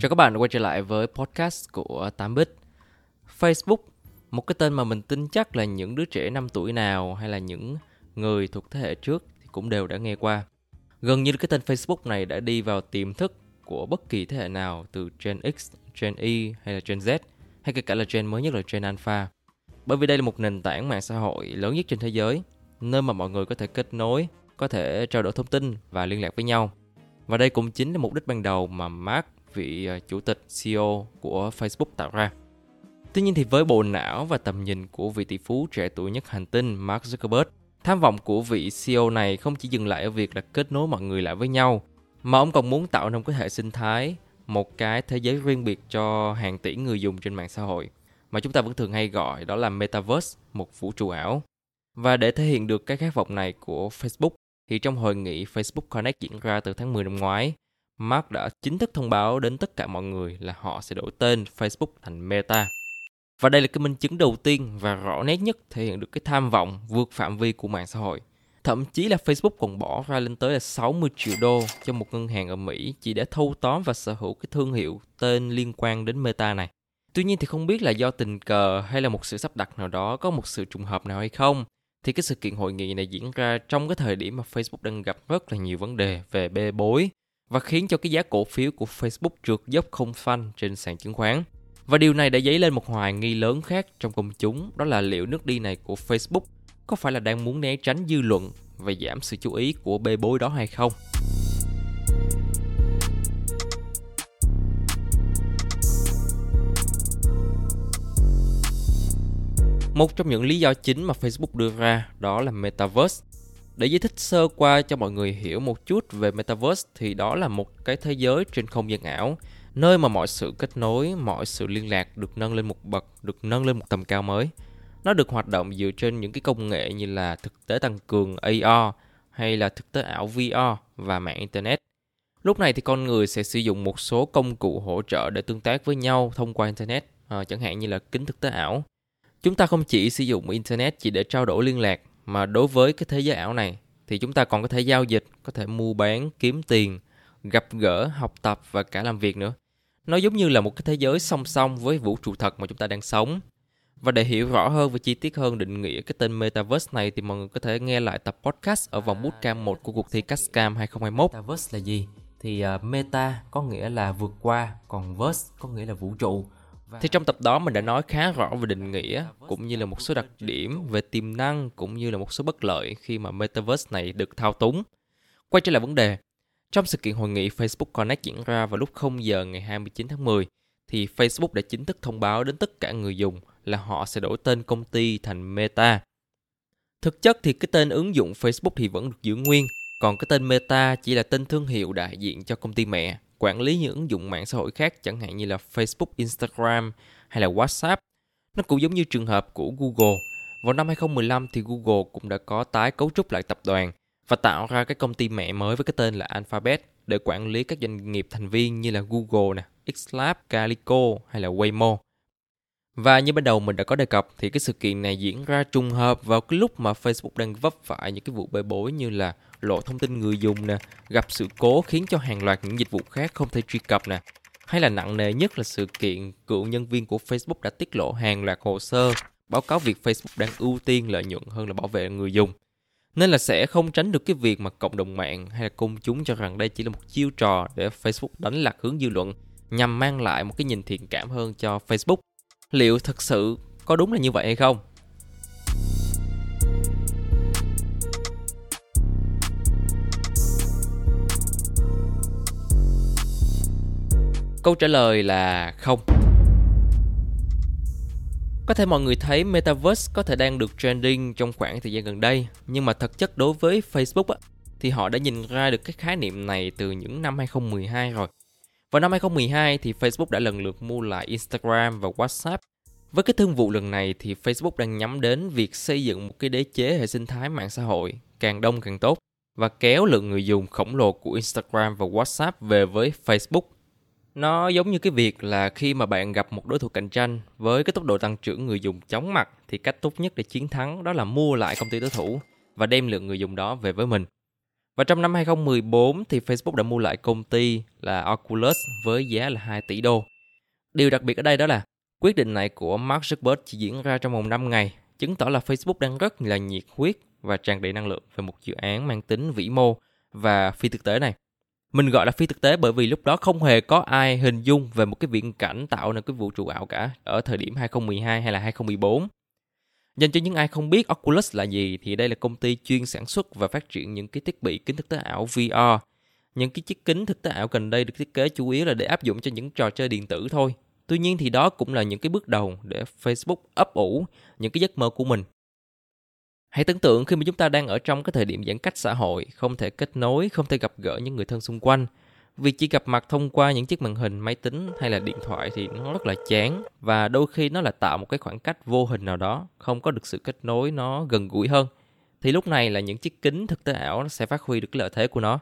Chào các bạn đã quay trở lại với podcast của 8bit. Facebook, một cái tên mà mình tin chắc là những đứa trẻ 5 tuổi nào hay là những người thuộc thế hệ trước thì cũng đều đã nghe qua. Gần như cái tên Facebook này đã đi vào tiềm thức của bất kỳ thế hệ nào từ Gen X, Gen Y hay là Gen Z hay kể cả là Gen mới nhất là Gen Alpha. Bởi vì đây là một nền tảng mạng xã hội lớn nhất trên thế giới, nơi mà mọi người có thể kết nối, có thể trao đổi thông tin và liên lạc với nhau. Và đây cũng chính là mục đích ban đầu mà Mark vị ờ, chủ tịch CEO của Facebook tạo ra. Tuy nhiên thì với bộ não và tầm nhìn của vị tỷ phú trẻ tuổi nhất hành tinh Mark Zuckerberg, tham vọng của vị CEO này không chỉ dừng lại ở việc là kết nối mọi người lại với nhau, mà ông còn muốn tạo nên một cái hệ sinh thái, một cái thế giới riêng biệt cho hàng tỷ người dùng trên mạng xã hội, mà chúng ta vẫn thường hay gọi đó là Metaverse, một vũ trụ ảo. Và để thể hiện được cái khát vọng này của Facebook, thì trong hội nghị Facebook Connect diễn ra từ tháng 10 năm ngoái, Mark đã chính thức thông báo đến tất cả mọi người là họ sẽ đổi tên Facebook thành Meta. Và đây là cái minh chứng đầu tiên và rõ nét nhất thể hiện được cái tham vọng, vượt phạm vi của mạng xã hội. Thậm chí là Facebook còn bỏ ra lên tới là 60 triệu đô cho một ngân hàng ở Mỹ chỉ để thâu tóm và sở hữu cái thương hiệu tên liên quan đến Meta này. Tuy nhiên thì không biết là do tình cờ hay là một sự sắp đặt nào đó có một sự trùng hợp nào hay không, thì cái sự kiện hội nghị này diễn ra trong cái thời điểm mà Facebook đang gặp rất là nhiều vấn đề về bê bối và khiến cho cái giá cổ phiếu của Facebook trượt dốc không phanh trên sàn chứng khoán. Và điều này đã dấy lên một hoài nghi lớn khác trong công chúng, đó là liệu nước đi này của Facebook có phải là đang muốn né tránh dư luận và giảm sự chú ý của bê bối đó hay không? Một trong những lý do chính mà Facebook đưa ra đó là Metaverse để giải thích sơ qua cho mọi người hiểu một chút về Metaverse thì đó là một cái thế giới trên không gian ảo, nơi mà mọi sự kết nối, mọi sự liên lạc được nâng lên một bậc, được nâng lên một tầm cao mới. Nó được hoạt động dựa trên những cái công nghệ như là thực tế tăng cường AR hay là thực tế ảo VR và mạng Internet. Lúc này thì con người sẽ sử dụng một số công cụ hỗ trợ để tương tác với nhau thông qua Internet, à, chẳng hạn như là kính thực tế ảo. Chúng ta không chỉ sử dụng Internet chỉ để trao đổi liên lạc mà đối với cái thế giới ảo này thì chúng ta còn có thể giao dịch có thể mua bán kiếm tiền gặp gỡ học tập và cả làm việc nữa nó giống như là một cái thế giới song song với vũ trụ thật mà chúng ta đang sống và để hiểu rõ hơn và chi tiết hơn định nghĩa cái tên Metaverse này thì mọi người có thể nghe lại tập podcast ở vòng bootcamp 1 của cuộc thi Cascam 2021. Metaverse là gì? Thì uh, meta có nghĩa là vượt qua, còn verse có nghĩa là vũ trụ. Thì trong tập đó mình đã nói khá rõ về định nghĩa cũng như là một số đặc điểm về tiềm năng cũng như là một số bất lợi khi mà Metaverse này được thao túng. Quay trở lại vấn đề, trong sự kiện hội nghị Facebook Connect diễn ra vào lúc 0 giờ ngày 29 tháng 10 thì Facebook đã chính thức thông báo đến tất cả người dùng là họ sẽ đổi tên công ty thành Meta. Thực chất thì cái tên ứng dụng Facebook thì vẫn được giữ nguyên, còn cái tên Meta chỉ là tên thương hiệu đại diện cho công ty mẹ quản lý những ứng dụng mạng xã hội khác chẳng hạn như là Facebook, Instagram hay là WhatsApp. Nó cũng giống như trường hợp của Google. Vào năm 2015 thì Google cũng đã có tái cấu trúc lại tập đoàn và tạo ra cái công ty mẹ mới với cái tên là Alphabet để quản lý các doanh nghiệp thành viên như là Google, nè, Xlab, Calico hay là Waymo. Và như ban đầu mình đã có đề cập thì cái sự kiện này diễn ra trùng hợp vào cái lúc mà Facebook đang vấp phải những cái vụ bê bối như là lộ thông tin người dùng nè, gặp sự cố khiến cho hàng loạt những dịch vụ khác không thể truy cập nè. Hay là nặng nề nhất là sự kiện cựu nhân viên của Facebook đã tiết lộ hàng loạt hồ sơ báo cáo việc Facebook đang ưu tiên lợi nhuận hơn là bảo vệ người dùng. Nên là sẽ không tránh được cái việc mà cộng đồng mạng hay là công chúng cho rằng đây chỉ là một chiêu trò để Facebook đánh lạc hướng dư luận nhằm mang lại một cái nhìn thiện cảm hơn cho Facebook. Liệu thật sự có đúng là như vậy hay không? Câu trả lời là không. Có thể mọi người thấy Metaverse có thể đang được trending trong khoảng thời gian gần đây, nhưng mà thực chất đối với Facebook á, thì họ đã nhìn ra được cái khái niệm này từ những năm 2012 rồi. Vào năm 2012 thì Facebook đã lần lượt mua lại Instagram và WhatsApp. Với cái thương vụ lần này thì Facebook đang nhắm đến việc xây dựng một cái đế chế hệ sinh thái mạng xã hội càng đông càng tốt và kéo lượng người dùng khổng lồ của Instagram và WhatsApp về với Facebook. Nó giống như cái việc là khi mà bạn gặp một đối thủ cạnh tranh, với cái tốc độ tăng trưởng người dùng chóng mặt thì cách tốt nhất để chiến thắng đó là mua lại công ty đối thủ và đem lượng người dùng đó về với mình. Và trong năm 2014 thì Facebook đã mua lại công ty là Oculus với giá là 2 tỷ đô. Điều đặc biệt ở đây đó là quyết định này của Mark Zuckerberg chỉ diễn ra trong vòng 5 ngày, chứng tỏ là Facebook đang rất là nhiệt huyết và tràn đầy năng lượng về một dự án mang tính vĩ mô và phi thực tế này. Mình gọi là phi thực tế bởi vì lúc đó không hề có ai hình dung về một cái viễn cảnh tạo nên cái vũ trụ ảo cả ở thời điểm 2012 hay là 2014. Dành cho những ai không biết Oculus là gì thì đây là công ty chuyên sản xuất và phát triển những cái thiết bị kính thực tế ảo VR. Những cái chiếc kính thực tế ảo gần đây được thiết kế chủ yếu là để áp dụng cho những trò chơi điện tử thôi. Tuy nhiên thì đó cũng là những cái bước đầu để Facebook ấp ủ những cái giấc mơ của mình. Hãy tưởng tượng khi mà chúng ta đang ở trong cái thời điểm giãn cách xã hội, không thể kết nối, không thể gặp gỡ những người thân xung quanh – Việc chỉ gặp mặt thông qua những chiếc màn hình máy tính hay là điện thoại thì nó rất là chán và đôi khi nó là tạo một cái khoảng cách vô hình nào đó, không có được sự kết nối nó gần gũi hơn. Thì lúc này là những chiếc kính thực tế ảo nó sẽ phát huy được cái lợi thế của nó.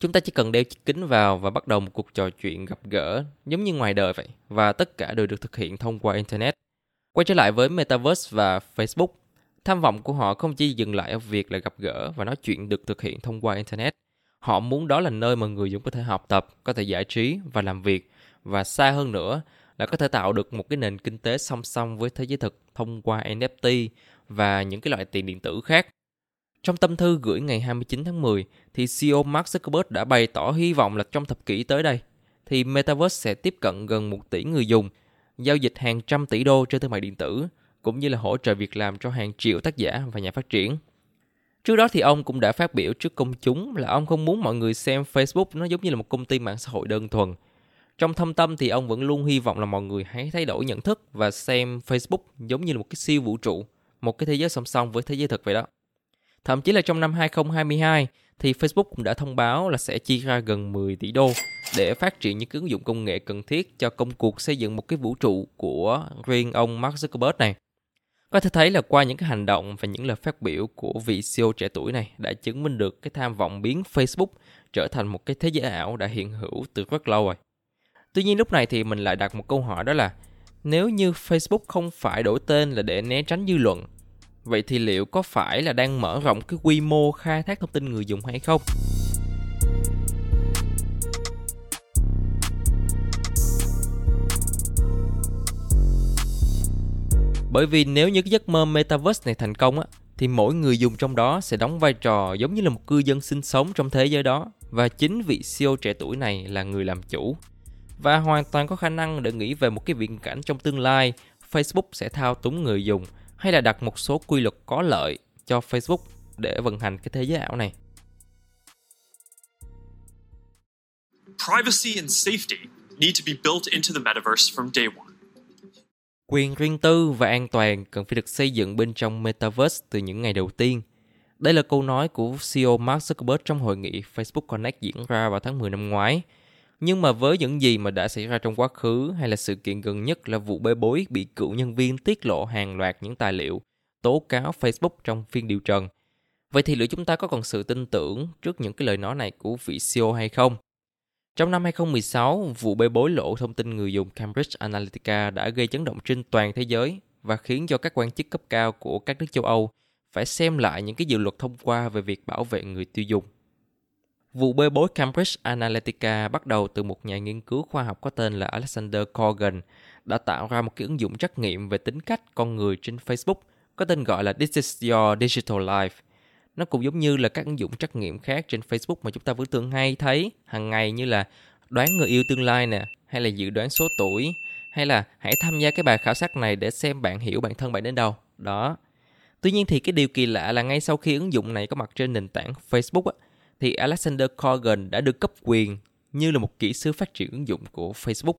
Chúng ta chỉ cần đeo chiếc kính vào và bắt đầu một cuộc trò chuyện gặp gỡ giống như ngoài đời vậy và tất cả đều được thực hiện thông qua internet. Quay trở lại với Metaverse và Facebook, tham vọng của họ không chỉ dừng lại ở việc là gặp gỡ và nói chuyện được thực hiện thông qua internet Họ muốn đó là nơi mà người dùng có thể học tập, có thể giải trí và làm việc và xa hơn nữa là có thể tạo được một cái nền kinh tế song song với thế giới thực thông qua NFT và những cái loại tiền điện tử khác. Trong tâm thư gửi ngày 29 tháng 10 thì CEO Mark Zuckerberg đã bày tỏ hy vọng là trong thập kỷ tới đây thì Metaverse sẽ tiếp cận gần 1 tỷ người dùng, giao dịch hàng trăm tỷ đô trên thương mại điện tử, cũng như là hỗ trợ việc làm cho hàng triệu tác giả và nhà phát triển. Trước đó thì ông cũng đã phát biểu trước công chúng là ông không muốn mọi người xem Facebook nó giống như là một công ty mạng xã hội đơn thuần. Trong thâm tâm thì ông vẫn luôn hy vọng là mọi người hãy thay đổi nhận thức và xem Facebook giống như là một cái siêu vũ trụ, một cái thế giới song song với thế giới thực vậy đó. Thậm chí là trong năm 2022 thì Facebook cũng đã thông báo là sẽ chi ra gần 10 tỷ đô để phát triển những ứng dụng công nghệ cần thiết cho công cuộc xây dựng một cái vũ trụ của riêng ông Mark Zuckerberg này. Có thể thấy là qua những cái hành động và những lời phát biểu của vị CEO trẻ tuổi này đã chứng minh được cái tham vọng biến Facebook trở thành một cái thế giới ảo đã hiện hữu từ rất lâu rồi. Tuy nhiên lúc này thì mình lại đặt một câu hỏi đó là nếu như Facebook không phải đổi tên là để né tránh dư luận, vậy thì liệu có phải là đang mở rộng cái quy mô khai thác thông tin người dùng hay không? Bởi vì nếu như cái giấc mơ Metaverse này thành công á, thì mỗi người dùng trong đó sẽ đóng vai trò giống như là một cư dân sinh sống trong thế giới đó và chính vị CEO trẻ tuổi này là người làm chủ. Và hoàn toàn có khả năng để nghĩ về một cái viễn cảnh trong tương lai Facebook sẽ thao túng người dùng hay là đặt một số quy luật có lợi cho Facebook để vận hành cái thế giới ảo này. Privacy and safety need to be built into the metaverse from day one. Quyền riêng tư và an toàn cần phải được xây dựng bên trong Metaverse từ những ngày đầu tiên. Đây là câu nói của CEO Mark Zuckerberg trong hội nghị Facebook Connect diễn ra vào tháng 10 năm ngoái. Nhưng mà với những gì mà đã xảy ra trong quá khứ hay là sự kiện gần nhất là vụ bê bối bị cựu nhân viên tiết lộ hàng loạt những tài liệu tố cáo Facebook trong phiên điều trần. Vậy thì liệu chúng ta có còn sự tin tưởng trước những cái lời nói này của vị CEO hay không? Trong năm 2016, vụ bê bối lộ thông tin người dùng Cambridge Analytica đã gây chấn động trên toàn thế giới và khiến cho các quan chức cấp cao của các nước châu Âu phải xem lại những cái dự luật thông qua về việc bảo vệ người tiêu dùng. Vụ bê bối Cambridge Analytica bắt đầu từ một nhà nghiên cứu khoa học có tên là Alexander Corgan đã tạo ra một cái ứng dụng trắc nghiệm về tính cách con người trên Facebook có tên gọi là This is your digital life nó cũng giống như là các ứng dụng trắc nghiệm khác trên Facebook mà chúng ta vẫn thường hay thấy. Hàng ngày như là đoán người yêu tương lai nè hay là dự đoán số tuổi hay là hãy tham gia cái bài khảo sát này để xem bạn hiểu bản thân bạn đến đâu. Đó. Tuy nhiên thì cái điều kỳ lạ là ngay sau khi ứng dụng này có mặt trên nền tảng Facebook á, thì Alexander Corgan đã được cấp quyền như là một kỹ sư phát triển ứng dụng của Facebook.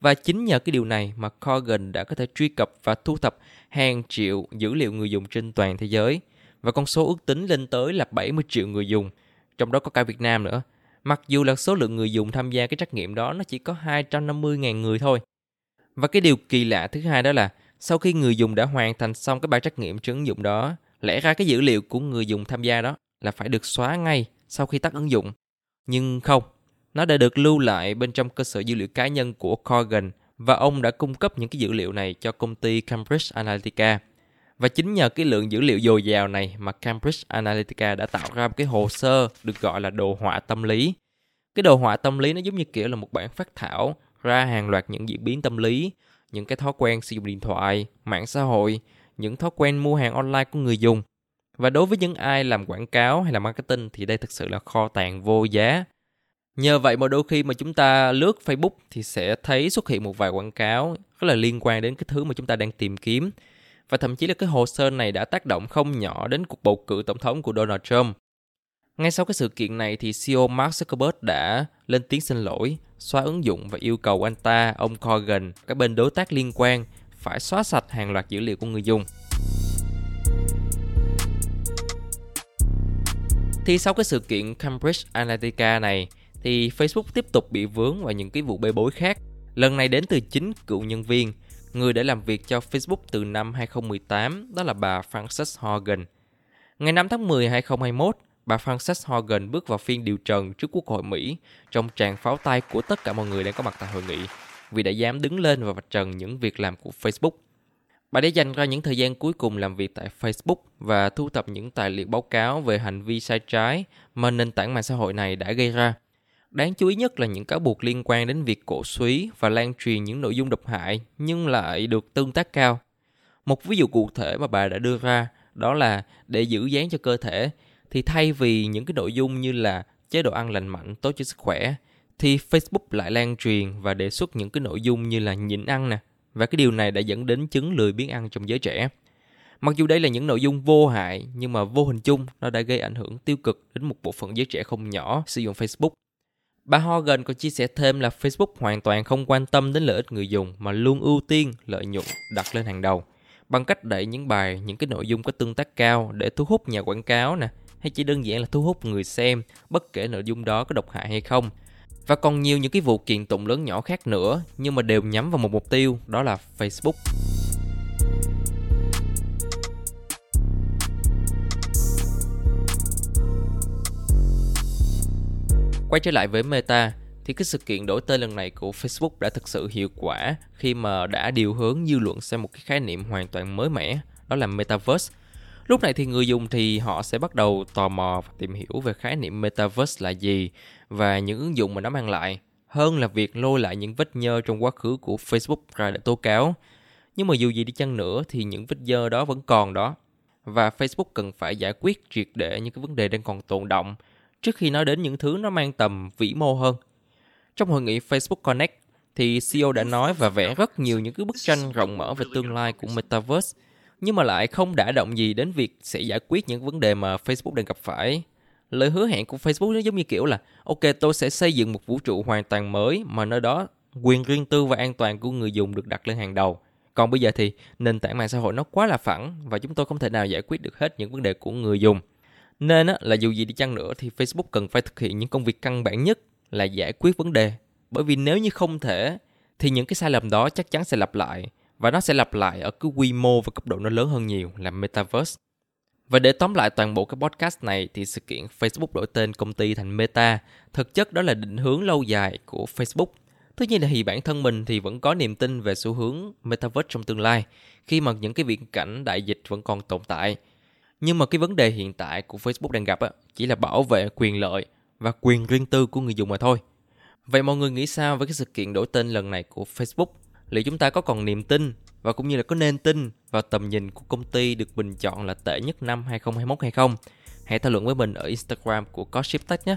Và chính nhờ cái điều này mà Corgan đã có thể truy cập và thu thập hàng triệu dữ liệu người dùng trên toàn thế giới. Và con số ước tính lên tới là 70 triệu người dùng, trong đó có cả Việt Nam nữa. Mặc dù là số lượng người dùng tham gia cái trắc nghiệm đó nó chỉ có 250.000 người thôi. Và cái điều kỳ lạ thứ hai đó là sau khi người dùng đã hoàn thành xong cái bài trắc nghiệm trên ứng dụng đó, lẽ ra cái dữ liệu của người dùng tham gia đó là phải được xóa ngay sau khi tắt ứng dụng. Nhưng không, nó đã được lưu lại bên trong cơ sở dữ liệu cá nhân của Corgan và ông đã cung cấp những cái dữ liệu này cho công ty Cambridge Analytica. Và chính nhờ cái lượng dữ liệu dồi dào này mà Cambridge Analytica đã tạo ra một cái hồ sơ được gọi là đồ họa tâm lý. Cái đồ họa tâm lý nó giống như kiểu là một bản phát thảo ra hàng loạt những diễn biến tâm lý, những cái thói quen sử dụng điện thoại, mạng xã hội, những thói quen mua hàng online của người dùng. Và đối với những ai làm quảng cáo hay là marketing thì đây thực sự là kho tàng vô giá. Nhờ vậy mà đôi khi mà chúng ta lướt Facebook thì sẽ thấy xuất hiện một vài quảng cáo rất là liên quan đến cái thứ mà chúng ta đang tìm kiếm. Và thậm chí là cái hồ sơ này đã tác động không nhỏ đến cuộc bầu cử tổng thống của Donald Trump. Ngay sau cái sự kiện này thì CEO Mark Zuckerberg đã lên tiếng xin lỗi, xóa ứng dụng và yêu cầu anh ta, ông Corgan, các bên đối tác liên quan phải xóa sạch hàng loạt dữ liệu của người dùng. Thì sau cái sự kiện Cambridge Analytica này thì Facebook tiếp tục bị vướng vào những cái vụ bê bối khác. Lần này đến từ chính cựu nhân viên, người đã làm việc cho Facebook từ năm 2018, đó là bà Frances Hogan. Ngày 5 tháng 10 2021, bà Frances Hogan bước vào phiên điều trần trước Quốc hội Mỹ trong tràng pháo tay của tất cả mọi người đang có mặt tại hội nghị vì đã dám đứng lên và vạch trần những việc làm của Facebook. Bà đã dành ra những thời gian cuối cùng làm việc tại Facebook và thu thập những tài liệu báo cáo về hành vi sai trái mà nền tảng mạng xã hội này đã gây ra. Đáng chú ý nhất là những cáo buộc liên quan đến việc cổ suý và lan truyền những nội dung độc hại nhưng lại được tương tác cao. Một ví dụ cụ thể mà bà đã đưa ra, đó là để giữ dáng cho cơ thể, thì thay vì những cái nội dung như là chế độ ăn lành mạnh tốt cho sức khỏe, thì Facebook lại lan truyền và đề xuất những cái nội dung như là nhịn ăn nè và cái điều này đã dẫn đến chứng lười biếng ăn trong giới trẻ. Mặc dù đây là những nội dung vô hại, nhưng mà vô hình chung nó đã gây ảnh hưởng tiêu cực đến một bộ phận giới trẻ không nhỏ sử dụng Facebook. Bà Hogan còn chia sẻ thêm là Facebook hoàn toàn không quan tâm đến lợi ích người dùng mà luôn ưu tiên lợi nhuận đặt lên hàng đầu bằng cách đẩy những bài, những cái nội dung có tương tác cao để thu hút nhà quảng cáo nè, hay chỉ đơn giản là thu hút người xem bất kể nội dung đó có độc hại hay không. Và còn nhiều những cái vụ kiện tụng lớn nhỏ khác nữa nhưng mà đều nhắm vào một mục tiêu đó là Facebook. Quay trở lại với Meta, thì cái sự kiện đổi tên lần này của Facebook đã thực sự hiệu quả khi mà đã điều hướng dư luận sang một cái khái niệm hoàn toàn mới mẻ, đó là Metaverse. Lúc này thì người dùng thì họ sẽ bắt đầu tò mò và tìm hiểu về khái niệm Metaverse là gì và những ứng dụng mà nó mang lại, hơn là việc lôi lại những vết nhơ trong quá khứ của Facebook ra để tố cáo. Nhưng mà dù gì đi chăng nữa thì những vết nhơ đó vẫn còn đó và Facebook cần phải giải quyết triệt để những cái vấn đề đang còn tồn động trước khi nói đến những thứ nó mang tầm vĩ mô hơn. Trong hội nghị Facebook Connect thì CEO đã nói và vẽ rất nhiều những cái bức tranh rộng mở về tương lai của Metaverse, nhưng mà lại không đả động gì đến việc sẽ giải quyết những vấn đề mà Facebook đang gặp phải. Lời hứa hẹn của Facebook nó giống như kiểu là, ok, tôi sẽ xây dựng một vũ trụ hoàn toàn mới, mà nơi đó quyền riêng tư và an toàn của người dùng được đặt lên hàng đầu. Còn bây giờ thì nền tảng mạng xã hội nó quá là phẳng và chúng tôi không thể nào giải quyết được hết những vấn đề của người dùng. Nên á, là dù gì đi chăng nữa thì Facebook cần phải thực hiện những công việc căn bản nhất là giải quyết vấn đề. Bởi vì nếu như không thể thì những cái sai lầm đó chắc chắn sẽ lặp lại và nó sẽ lặp lại ở cái quy mô và cấp độ nó lớn hơn nhiều là Metaverse. Và để tóm lại toàn bộ cái podcast này thì sự kiện Facebook đổi tên công ty thành Meta thực chất đó là định hướng lâu dài của Facebook. Tất nhiên là thì bản thân mình thì vẫn có niềm tin về xu hướng Metaverse trong tương lai khi mà những cái viễn cảnh đại dịch vẫn còn tồn tại nhưng mà cái vấn đề hiện tại của Facebook đang gặp á, chỉ là bảo vệ quyền lợi và quyền riêng tư của người dùng mà thôi. Vậy mọi người nghĩ sao với cái sự kiện đổi tên lần này của Facebook? Liệu chúng ta có còn niềm tin và cũng như là có nên tin vào tầm nhìn của công ty được bình chọn là tệ nhất năm 2021 hay không? Hãy thảo luận với mình ở Instagram của Coship Tech nhé.